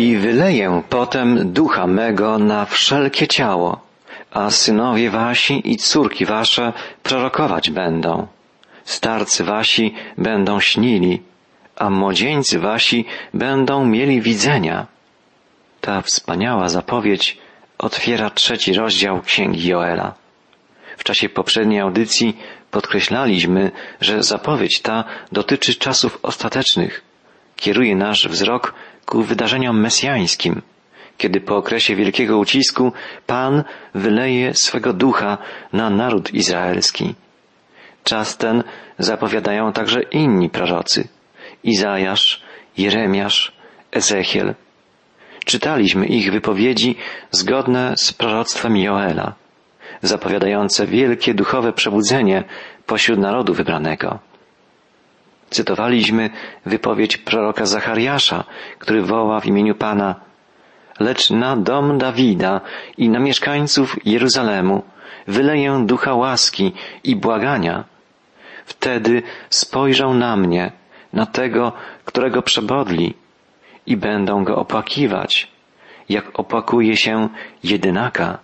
I wyleję potem ducha mego na wszelkie ciało, a synowie wasi i córki wasze prorokować będą. Starcy wasi będą śnili, a młodzieńcy wasi będą mieli widzenia. Ta wspaniała zapowiedź otwiera trzeci rozdział Księgi Joela. W czasie poprzedniej audycji podkreślaliśmy, że zapowiedź ta dotyczy czasów ostatecznych. Kieruje nasz wzrok ku wydarzeniom mesjańskim, kiedy po okresie wielkiego ucisku Pan wyleje swego ducha na naród izraelski. Czas ten zapowiadają także inni prorocy. Izajasz, Jeremiasz, Ezechiel. Czytaliśmy ich wypowiedzi zgodne z proroctwem Joela, zapowiadające wielkie duchowe przebudzenie pośród narodu wybranego. Cytowaliśmy wypowiedź proroka Zachariasza, który woła w imieniu Pana Lecz na dom Dawida i na mieszkańców Jeruzalemu wyleję ducha łaski i błagania. Wtedy spojrzą na mnie, na tego, którego przebodli i będą go opłakiwać, jak opłakuje się jedynaka.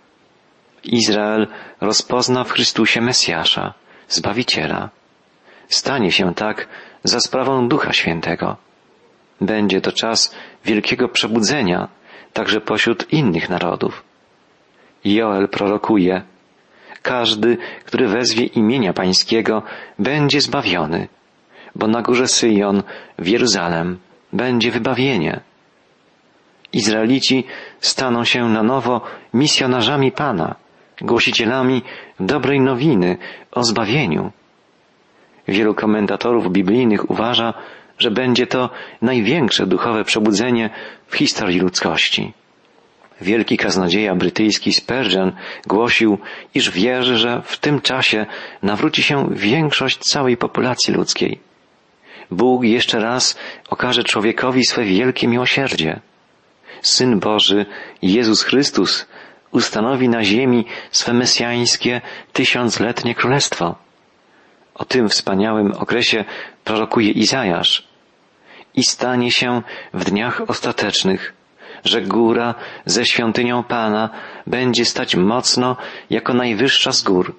Izrael rozpozna w Chrystusie Mesjasza, Zbawiciela. Stanie się tak za sprawą Ducha Świętego. Będzie to czas wielkiego przebudzenia, także pośród innych narodów. Joel prorokuje, każdy, który wezwie imienia Pańskiego, będzie zbawiony, bo na górze Syjon, w Jeruzalem, będzie wybawienie. Izraelici staną się na nowo misjonarzami Pana, głosicielami dobrej nowiny o zbawieniu. Wielu komentatorów biblijnych uważa, że będzie to największe duchowe przebudzenie w historii ludzkości. Wielki kaznodzieja brytyjski Spurgeon głosił, iż wierzy, że w tym czasie nawróci się większość całej populacji ludzkiej. Bóg jeszcze raz okaże człowiekowi swe wielkie miłosierdzie. Syn Boży, Jezus Chrystus, ustanowi na ziemi swe mesjańskie tysiącletnie królestwo. O tym wspaniałym okresie prorokuje Izajasz. I stanie się w dniach ostatecznych, że góra ze świątynią Pana będzie stać mocno jako najwyższa z gór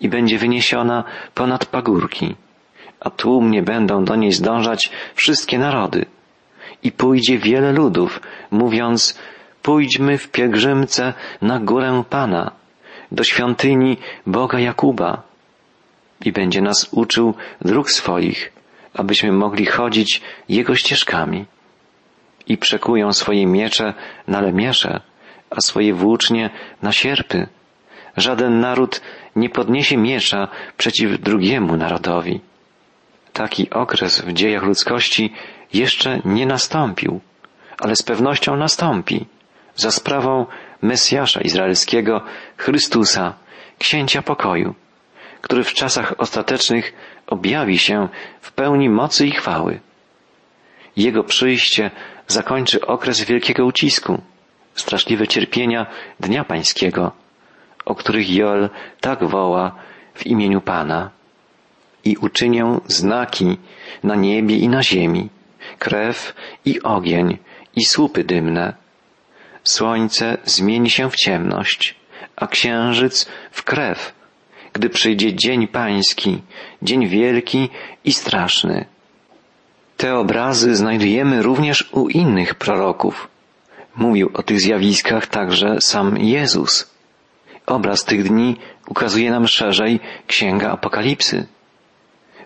i będzie wyniesiona ponad pagórki, a tłumnie będą do niej zdążać wszystkie narody. I pójdzie wiele ludów, mówiąc, pójdźmy w pielgrzymce na górę Pana, do świątyni Boga Jakuba. I będzie nas uczył dróg swoich, abyśmy mogli chodzić Jego ścieżkami i przekują swoje miecze na lemiesze, a swoje włócznie na sierpy. Żaden naród nie podniesie miecza przeciw drugiemu narodowi. Taki okres w dziejach ludzkości jeszcze nie nastąpił, ale z pewnością nastąpi za sprawą Mesjasza Izraelskiego, Chrystusa, Księcia Pokoju, który w czasach ostatecznych objawi się w pełni mocy i chwały. Jego przyjście zakończy okres wielkiego ucisku, straszliwe cierpienia Dnia Pańskiego, o których Joel tak woła w imieniu Pana. I uczynię znaki na niebie i na ziemi, krew i ogień i słupy dymne. Słońce zmieni się w ciemność, a księżyc w krew, gdy przyjdzie dzień pański, dzień wielki i straszny. Te obrazy znajdujemy również u innych proroków. Mówił o tych zjawiskach także sam Jezus. Obraz tych dni ukazuje nam szerzej Księga Apokalipsy.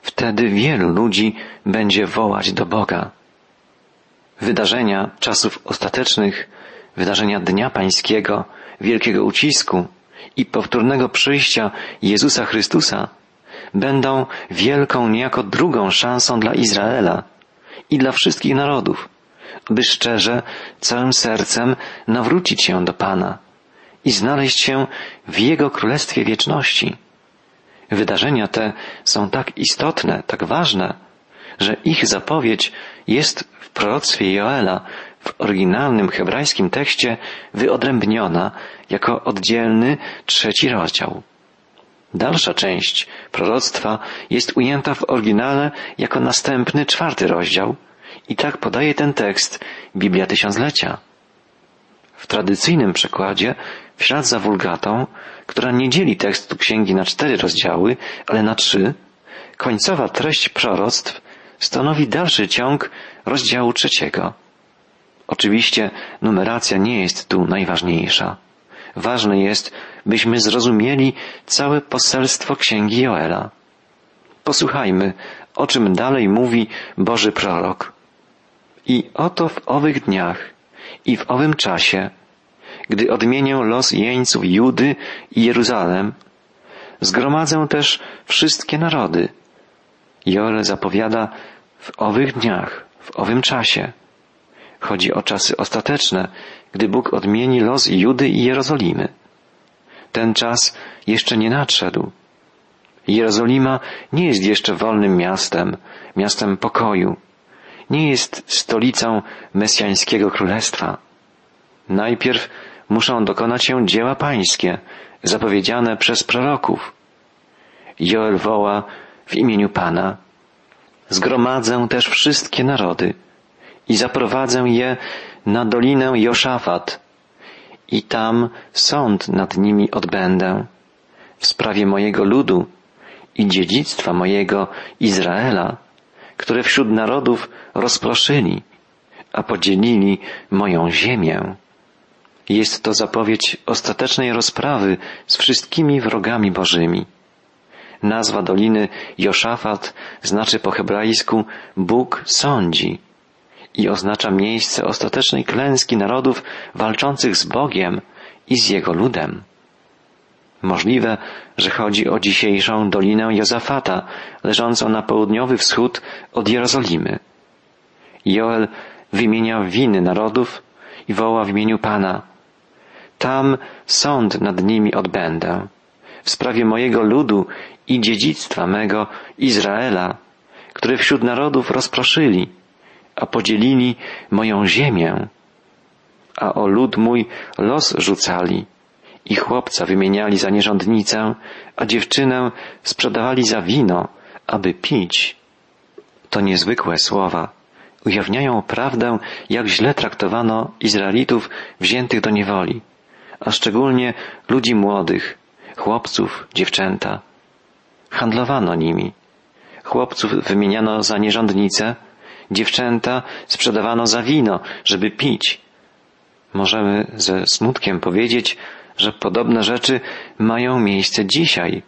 Wtedy wielu ludzi będzie wołać do Boga. Wydarzenia czasów ostatecznych, wydarzenia Dnia Pańskiego, wielkiego ucisku i powtórnego przyjścia Jezusa Chrystusa będą wielką niejako drugą szansą dla Izraela, i dla wszystkich narodów, by szczerze, całym sercem nawrócić się do Pana i znaleźć się w Jego Królestwie Wieczności. Wydarzenia te są tak istotne, tak ważne, że ich zapowiedź jest w proroctwie Joela w oryginalnym hebrajskim tekście wyodrębniona jako oddzielny trzeci rozdział. Dalsza część proroctwa jest ujęta w oryginale jako następny czwarty rozdział I tak podaje ten tekst Biblia Tysiąclecia. W tradycyjnym przekładzie, w ślad za wulgatą, która nie dzieli tekstu księgi na cztery rozdziały, ale na trzy, końcowa treść proroctw stanowi dalszy ciąg rozdziału trzeciego. Oczywiście numeracja nie jest tu najważniejsza. Ważne jest, byśmy zrozumieli całe poselstwo księgi Joela. Posłuchajmy, o czym dalej mówi Boży prorok. I oto w owych dniach i w owym czasie, gdy odmienię los jeńców Judy i Jeruzalem, zgromadzę też wszystkie narody. Joel zapowiada w owych dniach, w owym czasie. Chodzi o czasy ostateczne, gdy Bóg odmieni los Judy i Jerozolimy. Ten czas jeszcze nie nadszedł. Jerozolima nie jest jeszcze wolnym miastem, miastem pokoju. Nie jest stolicą mesjańskiego królestwa. Najpierw muszą dokonać się dzieła pańskie, zapowiedziane przez proroków. Joel woła w imieniu Pana. Zgromadzę też wszystkie narody i zaprowadzę je na dolinę Joszafat i tam sąd nad nimi odbędę w sprawie mojego ludu i dziedzictwa mojego Izraela, które wśród narodów rozproszyli, a podzielili moją ziemię. Jest to zapowiedź ostatecznej rozprawy z wszystkimi wrogami bożymi. Nazwa doliny Joszafat znaczy po hebrajsku Bóg sądzi i oznacza miejsce ostatecznej klęski narodów walczących z Bogiem i z Jego ludem. Możliwe, że chodzi o dzisiejszą Dolinę Jozafata, leżącą na południowy wschód od Jerozolimy. Joel wymienia winy narodów i woła w imieniu Pana. Tam sąd nad nimi odbędę. W sprawie mojego ludu i dziedzictwa mego Izraela, które wśród narodów rozproszyli, a podzielili moją ziemię, a o lud mój los rzucali i chłopca wymieniali za nierządnicę, a dziewczynę sprzedawali za wino, aby pić. To niezwykłe słowa ujawniają prawdę, jak źle traktowano Izraelitów wziętych do niewoli, a szczególnie ludzi młodych, chłopców, dziewczęta. Handlowano nimi. Chłopców wymieniano za nierządnice, dziewczęta sprzedawano za wino, żeby pić. Możemy ze smutkiem powiedzieć, że podobne rzeczy mają miejsce dzisiaj.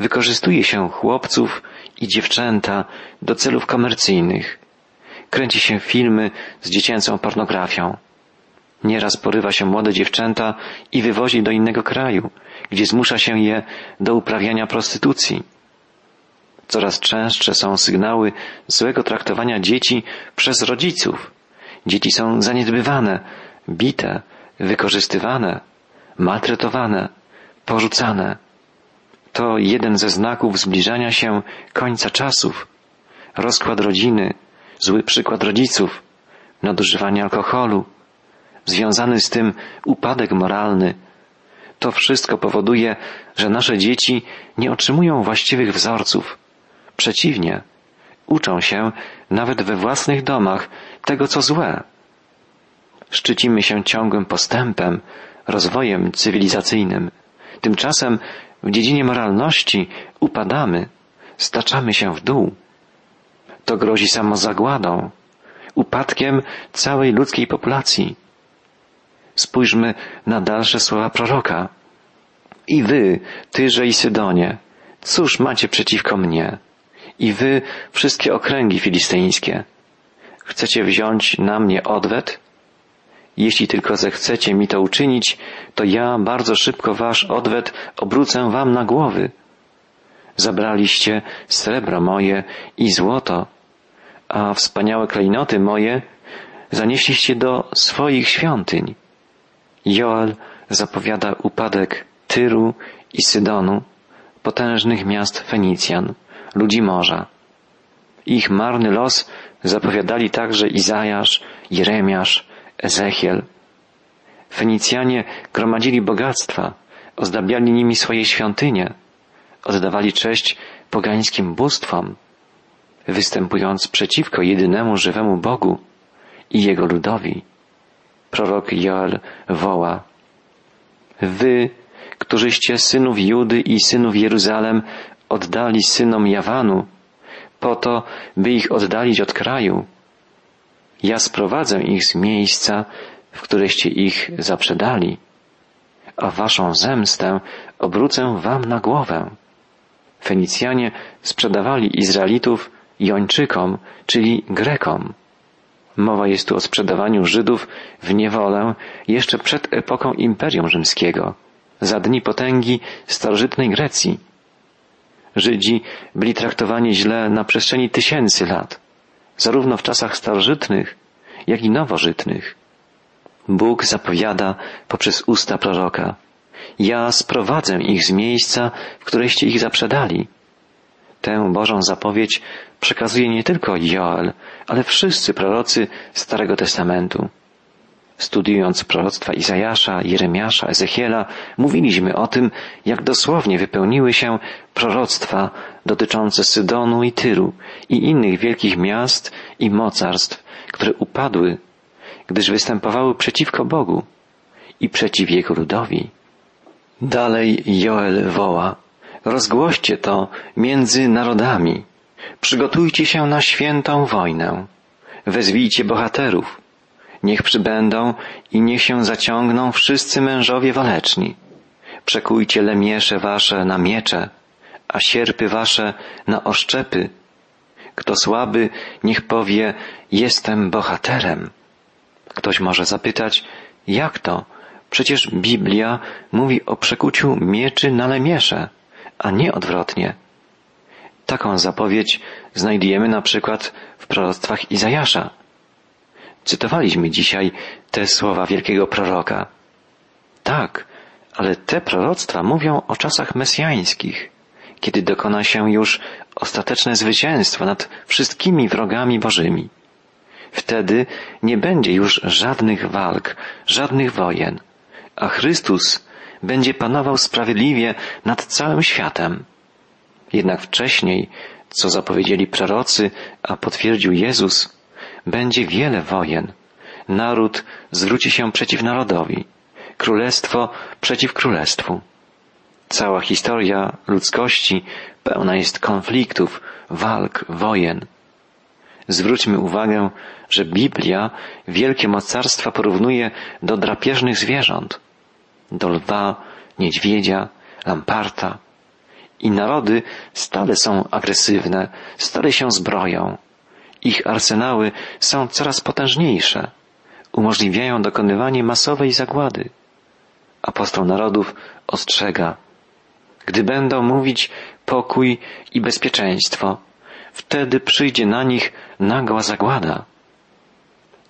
Wykorzystuje się chłopców i dziewczęta do celów komercyjnych. Kręci się filmy z dziecięcą pornografią. Nieraz porywa się młode dziewczęta i wywozi do innego kraju, gdzie zmusza się je do uprawiania prostytucji. Coraz częstsze są sygnały złego traktowania dzieci przez rodziców. Dzieci są zaniedbywane, bite, wykorzystywane, maltretowane, porzucane. To jeden ze znaków zbliżania się końca czasów. Rozkład rodziny, zły przykład rodziców, nadużywanie alkoholu, związany z tym upadek moralny. To wszystko powoduje, że nasze dzieci nie otrzymują właściwych wzorców. Przeciwnie, uczą się nawet we własnych domach tego, co złe. Szczycimy się ciągłym postępem, rozwojem cywilizacyjnym. Tymczasem w dziedzinie moralności upadamy, staczamy się w dół. To grozi samozagładą, upadkiem całej ludzkiej populacji. Spójrzmy na dalsze słowa proroka. I wy, Tyże i Sydonie, cóż macie przeciwko mnie? I wy, wszystkie okręgi filisteńskie, chcecie wziąć na mnie odwet? Jeśli tylko zechcecie mi to uczynić, to ja bardzo szybko wasz odwet obrócę wam na głowy. Zabraliście srebro moje i złoto, a wspaniałe klejnoty moje zanieśliście do swoich świątyń. Joel zapowiada upadek Tyru i Sydonu, potężnych miast Fenicjan, ludzi morza. Ich marny los zapowiadali także Izajasz, Jeremiasz, Ezechiel. Fenicjanie gromadzili bogactwa, ozdabiali nimi swoje świątynie, oddawali cześć pogańskim bóstwom. występując przeciwko jedynemu żywemu Bogu i Jego ludowi. Prorok Joel woła Wy, którzyście synów Judy i synów Jeruzalem oddali synom Jawanu, po to, by ich oddalić od kraju. Ja sprowadzę ich z miejsca, w któreście ich zaprzedali, a waszą zemstę obrócę wam na głowę. Fenicjanie sprzedawali Izraelitów Jończykom, czyli Grekom. Mowa jest tu o sprzedawaniu Żydów w niewolę jeszcze przed epoką Imperium Rzymskiego, za dni potęgi starożytnej Grecji. Żydzi byli traktowani źle na przestrzeni tysięcy lat, zarówno w czasach starożytnych, jak i nowożytnych. Bóg zapowiada poprzez usta proroka, ja sprowadzę ich z miejsca, w któreście ich zaprzedali. Tę Bożą zapowiedź przekazuje nie tylko Joel, ale wszyscy prorocy Starego Testamentu. Studiując proroctwa Izajasza, Jeremiasza, Ezechiela, mówiliśmy o tym, jak dosłownie wypełniły się proroctwa dotyczące Sydonu i Tyru i innych wielkich miast i mocarstw, które upadły, gdyż występowały przeciwko Bogu i przeciw Jego ludowi. Dalej Joel woła, rozgłoście to między narodami, przygotujcie się na świętą wojnę, wezwijcie bohaterów, niech przybędą i niech się zaciągną wszyscy mężowie waleczni. Przekujcie lemiesze wasze na miecze, a sierpy wasze na oszczepy. Kto słaby, niech powie, jestem bohaterem. Ktoś może zapytać, jak to? Przecież Biblia mówi o przekuciu mieczy na lemiesze, a nie odwrotnie. Taką zapowiedź znajdujemy na przykład w proroctwach Izajasza. Cytowaliśmy dzisiaj te słowa wielkiego proroka. Tak, ale te proroctwa mówią o czasach mesjańskich, kiedy dokona się już ostateczne zwycięstwo nad wszystkimi wrogami bożymi. Wtedy nie będzie już żadnych walk, żadnych wojen, a Chrystus będzie panował sprawiedliwie nad całym światem. Jednak wcześniej, co zapowiedzieli prorocy, a potwierdził Jezus, będzie wiele wojen. Naród zwróci się przeciw narodowi, królestwo przeciw królestwu. Cała historia ludzkości pełna jest konfliktów, walk, wojen. Zwróćmy uwagę, że Biblia wielkie mocarstwa porównuje do drapieżnych zwierząt, do lwa, niedźwiedzia, lamparta. I narody stale są agresywne, stale się zbroją. Ich arsenały są coraz potężniejsze, umożliwiają dokonywanie masowej zagłady. Apostoł narodów ostrzega, gdy będą mówić pokój i bezpieczeństwo, wtedy przyjdzie na nich nagła zagłada.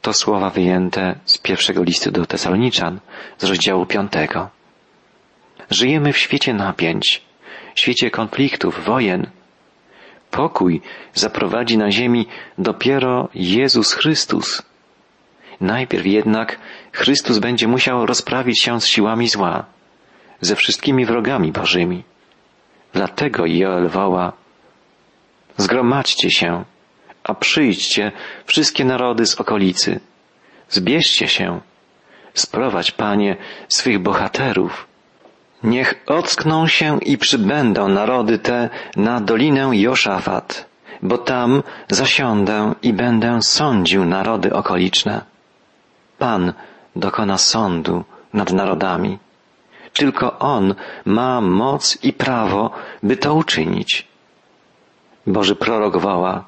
To słowa wyjęte z pierwszego listu do Tesaloniczan z rozdziału piątego. Żyjemy w świecie napięć, świecie konfliktów, wojen. Pokój zaprowadzi na ziemi dopiero Jezus Chrystus. Najpierw jednak Chrystus będzie musiał rozprawić się z siłami zła, ze wszystkimi wrogami Bożymi. Dlatego Joel woła, zgromadźcie się, a przyjdźcie wszystkie narody z okolicy. Zbierzcie się, sprowadź, Panie, swych bohaterów. Niech ockną się i przybędą narody te na dolinę Joszafat, bo tam zasiądę i będę sądził narody okoliczne. Pan dokona sądu nad narodami. Tylko On ma moc i prawo, by to uczynić. Boży prorok woła,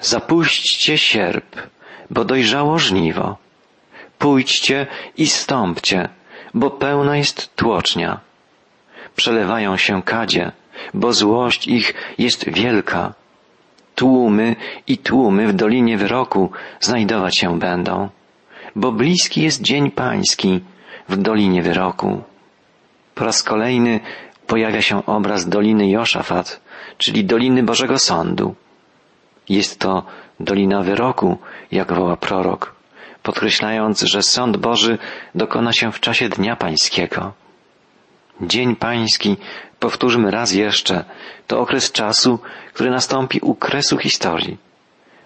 Zapuśćcie sierp, bo dojrzało żniwo. Pójdźcie i stąpcie, bo pełna jest tłocznia. Przelewają się kadzie, bo złość ich jest wielka. Tłumy i tłumy w dolinie wyroku znajdować się będą, bo bliski jest dzień pański w dolinie wyroku. Po raz kolejny pojawia się obraz doliny Joszafat, czyli doliny Bożego Sądu. Jest to dolina wyroku, jak woła prorok, podkreślając, że sąd Boży dokona się w czasie Dnia Pańskiego. Dzień Pański Powtórzmy raz jeszcze, to okres czasu, który nastąpi u kresu historii.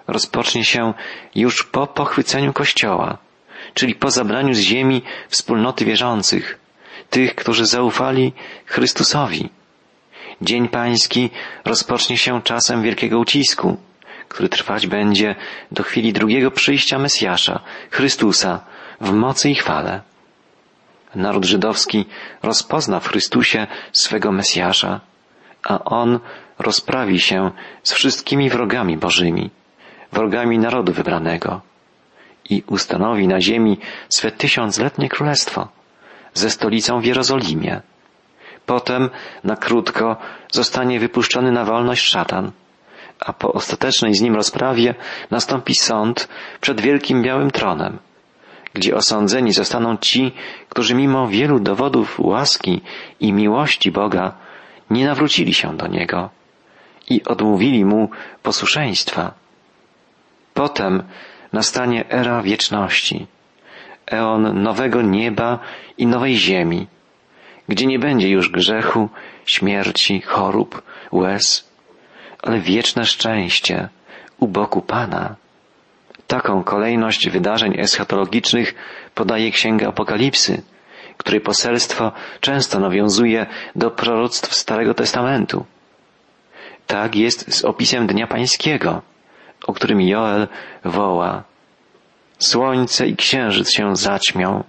Rozpocznie się już po pochwyceniu Kościoła, czyli po zabraniu z ziemi wspólnoty wierzących, tych, którzy zaufali Chrystusowi. Dzień Pański rozpocznie się czasem wielkiego ucisku, który trwać będzie do chwili drugiego przyjścia Mesjasza, Chrystusa, w mocy i chwale. Naród żydowski rozpozna w Chrystusie swego Mesjasza, a On rozprawi się z wszystkimi wrogami Bożymi, wrogami narodu wybranego i ustanowi na ziemi swe tysiącletnie królestwo ze stolicą w Jerozolimie. Potem na krótko zostanie wypuszczony na wolność szatan, a po ostatecznej z nim rozprawie nastąpi sąd przed wielkim białym tronem – gdzie osądzeni zostaną ci, którzy mimo wielu dowodów łaski i miłości Boga nie nawrócili się do Niego i odmówili Mu posłuszeństwa. Potem nastanie era wieczności, eon nowego nieba i nowej ziemi, gdzie nie będzie już grzechu, śmierci, chorób, łez, ale wieczne szczęście u boku Pana. Taką kolejność wydarzeń eschatologicznych podaje Księga Apokalipsy, której poselstwo często nawiązuje do proroctw Starego Testamentu. Tak jest z opisem Dnia Pańskiego, o którym Joel woła. Słońce i księżyc się zaćmią,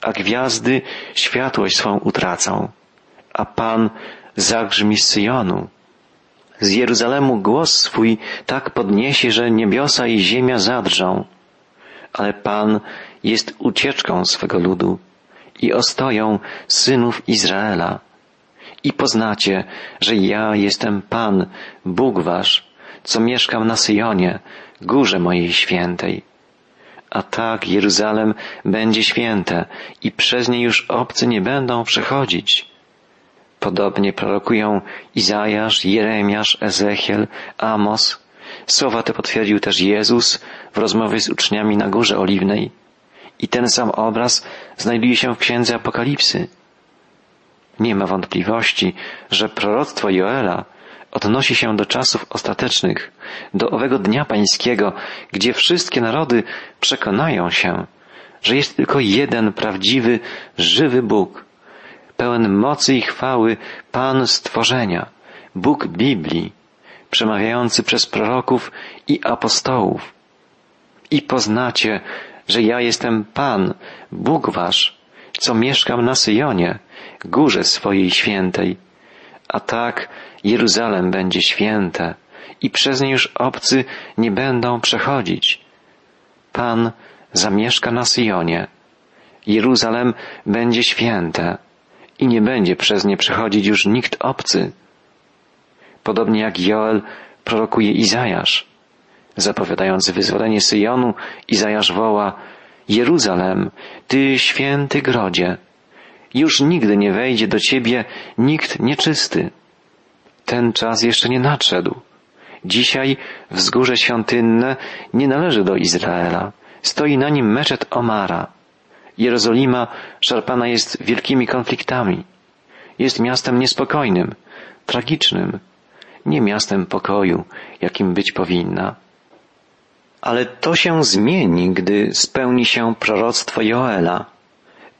a gwiazdy światłość swą utracą, a Pan zagrzmi z Syjonu z Jeruzalemu głos swój tak podniesie, że niebiosa i ziemia zadrżą. Ale Pan jest ucieczką swego ludu i ostoją synów Izraela. I poznacie, że ja jestem Pan, Bóg wasz, co mieszkam na Syjonie, górze mojej świętej. A tak Jeruzalem będzie święte i przez nie już obcy nie będą przechodzić. Podobnie prorokują Izajasz, Jeremiasz, Ezechiel, Amos. Słowa te potwierdził też Jezus w rozmowie z uczniami na Górze Oliwnej. I ten sam obraz znajduje się w Księdze Apokalipsy. Nie ma wątpliwości, że proroctwo Joela odnosi się do czasów ostatecznych, do owego Dnia Pańskiego, gdzie wszystkie narody przekonają się, że jest tylko jeden prawdziwy, żywy Bóg, pełen mocy i chwały Pan stworzenia, Bóg Biblii, przemawiający przez proroków i apostołów. I poznacie, że ja jestem Pan, Bóg wasz, co mieszkam na Syjonie, górze swojej świętej. A tak Jeruzalem będzie święte i przez nie już obcy nie będą przechodzić. Pan zamieszka na Syjonie. Jeruzalem będzie święte i nie będzie przez nie przechodzić już nikt obcy. Podobnie jak Joel prorokuje Izajasz. Zapowiadając wyzwolenie Syjonu, Izajasz woła Jeruzalem, ty święty grodzie, już nigdy nie wejdzie do ciebie nikt nieczysty. Ten czas jeszcze nie nadszedł. Dzisiaj wzgórze świątynne nie należy do Izraela. Stoi na nim meczet Omara. Jerozolima szarpana jest wielkimi konfliktami. Jest miastem niespokojnym, tragicznym, nie miastem pokoju, jakim być powinna. Ale to się zmieni, gdy spełni się proroctwo Joela.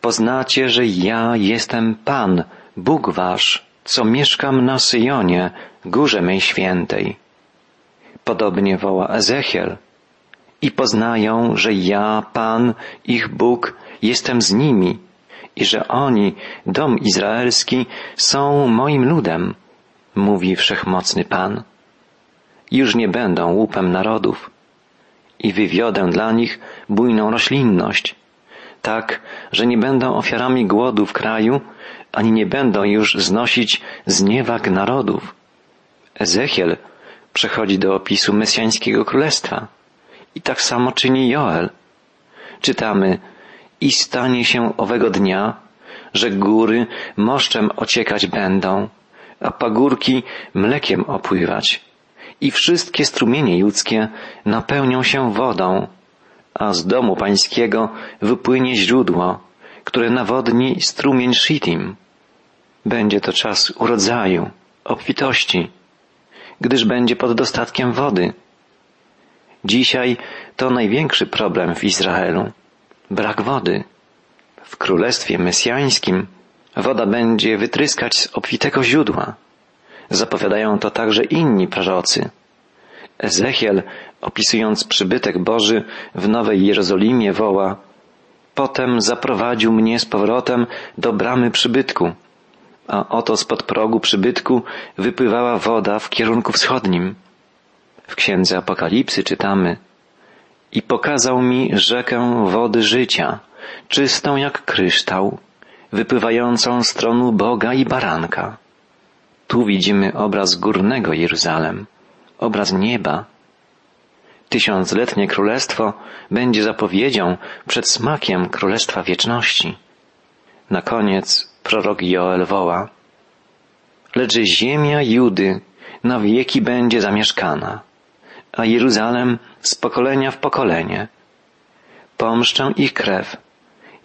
Poznacie, że ja jestem Pan, Bóg wasz, co mieszkam na Syjonie, górze mej świętej. Podobnie woła Ezechiel. I poznają, że ja, Pan, ich Bóg, jestem z nimi i że oni, dom izraelski, są moim ludem, mówi wszechmocny Pan. Już nie będą łupem narodów i wywiodę dla nich bujną roślinność, tak, że nie będą ofiarami głodu w kraju, ani nie będą już znosić zniewag narodów. Ezechiel przechodzi do opisu mesjańskiego królestwa i tak samo czyni Joel. Czytamy, i stanie się owego dnia, że góry moszczem ociekać będą, a pagórki mlekiem opływać i wszystkie strumienie ludzkie napełnią się wodą, a z domu pańskiego wypłynie źródło, które nawodni strumień Shittim. Będzie to czas urodzaju, obfitości, gdyż będzie pod dostatkiem wody. Dzisiaj to największy problem w Izraelu. Brak wody. W Królestwie Mesjańskim woda będzie wytryskać z obfitego źródła. Zapowiadają to także inni prorocy. Ezechiel, opisując przybytek Boży w Nowej Jerozolimie, woła Potem zaprowadził mnie z powrotem do bramy przybytku, a oto spod progu przybytku wypływała woda w kierunku wschodnim. W księdze Apokalipsy czytamy I pokazał mi rzekę wody życia, czystą jak kryształ, wypływającą z tronu Boga i Baranka. Tu widzimy obraz górnego Jeruzalem, obraz nieba. Tysiącletnie królestwo będzie zapowiedzią przed smakiem królestwa wieczności. Na koniec prorok Joel woła, lecz ziemia Judy na wieki będzie zamieszkana, a Jeruzalem z pokolenia w pokolenie. Pomszczę ich krew,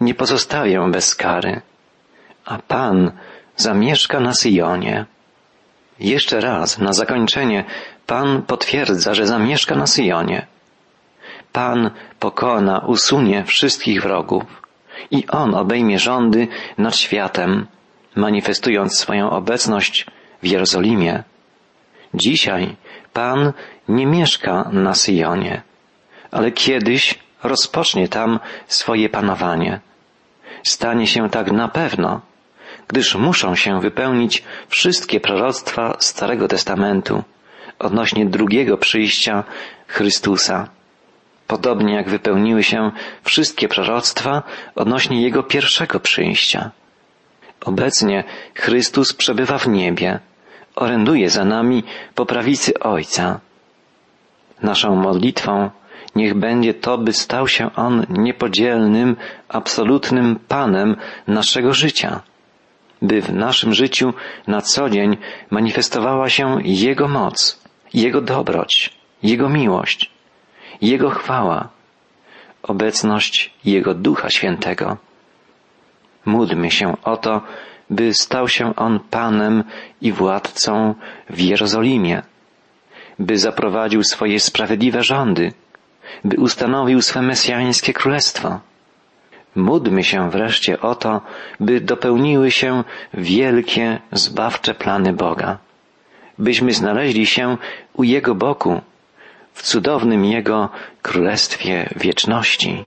nie pozostawię bez kary, a Pan zamieszka na Syjonie. Jeszcze raz, na zakończenie, Pan potwierdza, że zamieszka na Syjonie. Pan pokona, usunie wszystkich wrogów i On obejmie rządy nad światem, manifestując swoją obecność w Jerozolimie. Dzisiaj Pan nie mieszka na Syjonie, ale kiedyś rozpocznie tam swoje panowanie. Stanie się tak na pewno, gdyż muszą się wypełnić wszystkie proroctwa Starego Testamentu odnośnie drugiego przyjścia Chrystusa. Podobnie jak wypełniły się wszystkie proroctwa odnośnie Jego pierwszego przyjścia. Obecnie Chrystus przebywa w niebie, oręduje za nami po prawicy Ojca. Naszą modlitwą niech będzie to, by stał się On niepodzielnym, absolutnym Panem naszego życia by w naszym życiu na co dzień manifestowała się Jego moc, Jego dobroć, Jego miłość, Jego chwała, obecność Jego Ducha Świętego. Módlmy się o to, by stał się On Panem i władcą w Jerozolimie, by zaprowadził swoje sprawiedliwe rządy, by ustanowił swe mesjańskie królestwo. Módlmy się wreszcie o to, by dopełniły się wielkie, zbawcze plany Boga, byśmy znaleźli się u Jego boku, w cudownym Jego Królestwie Wieczności.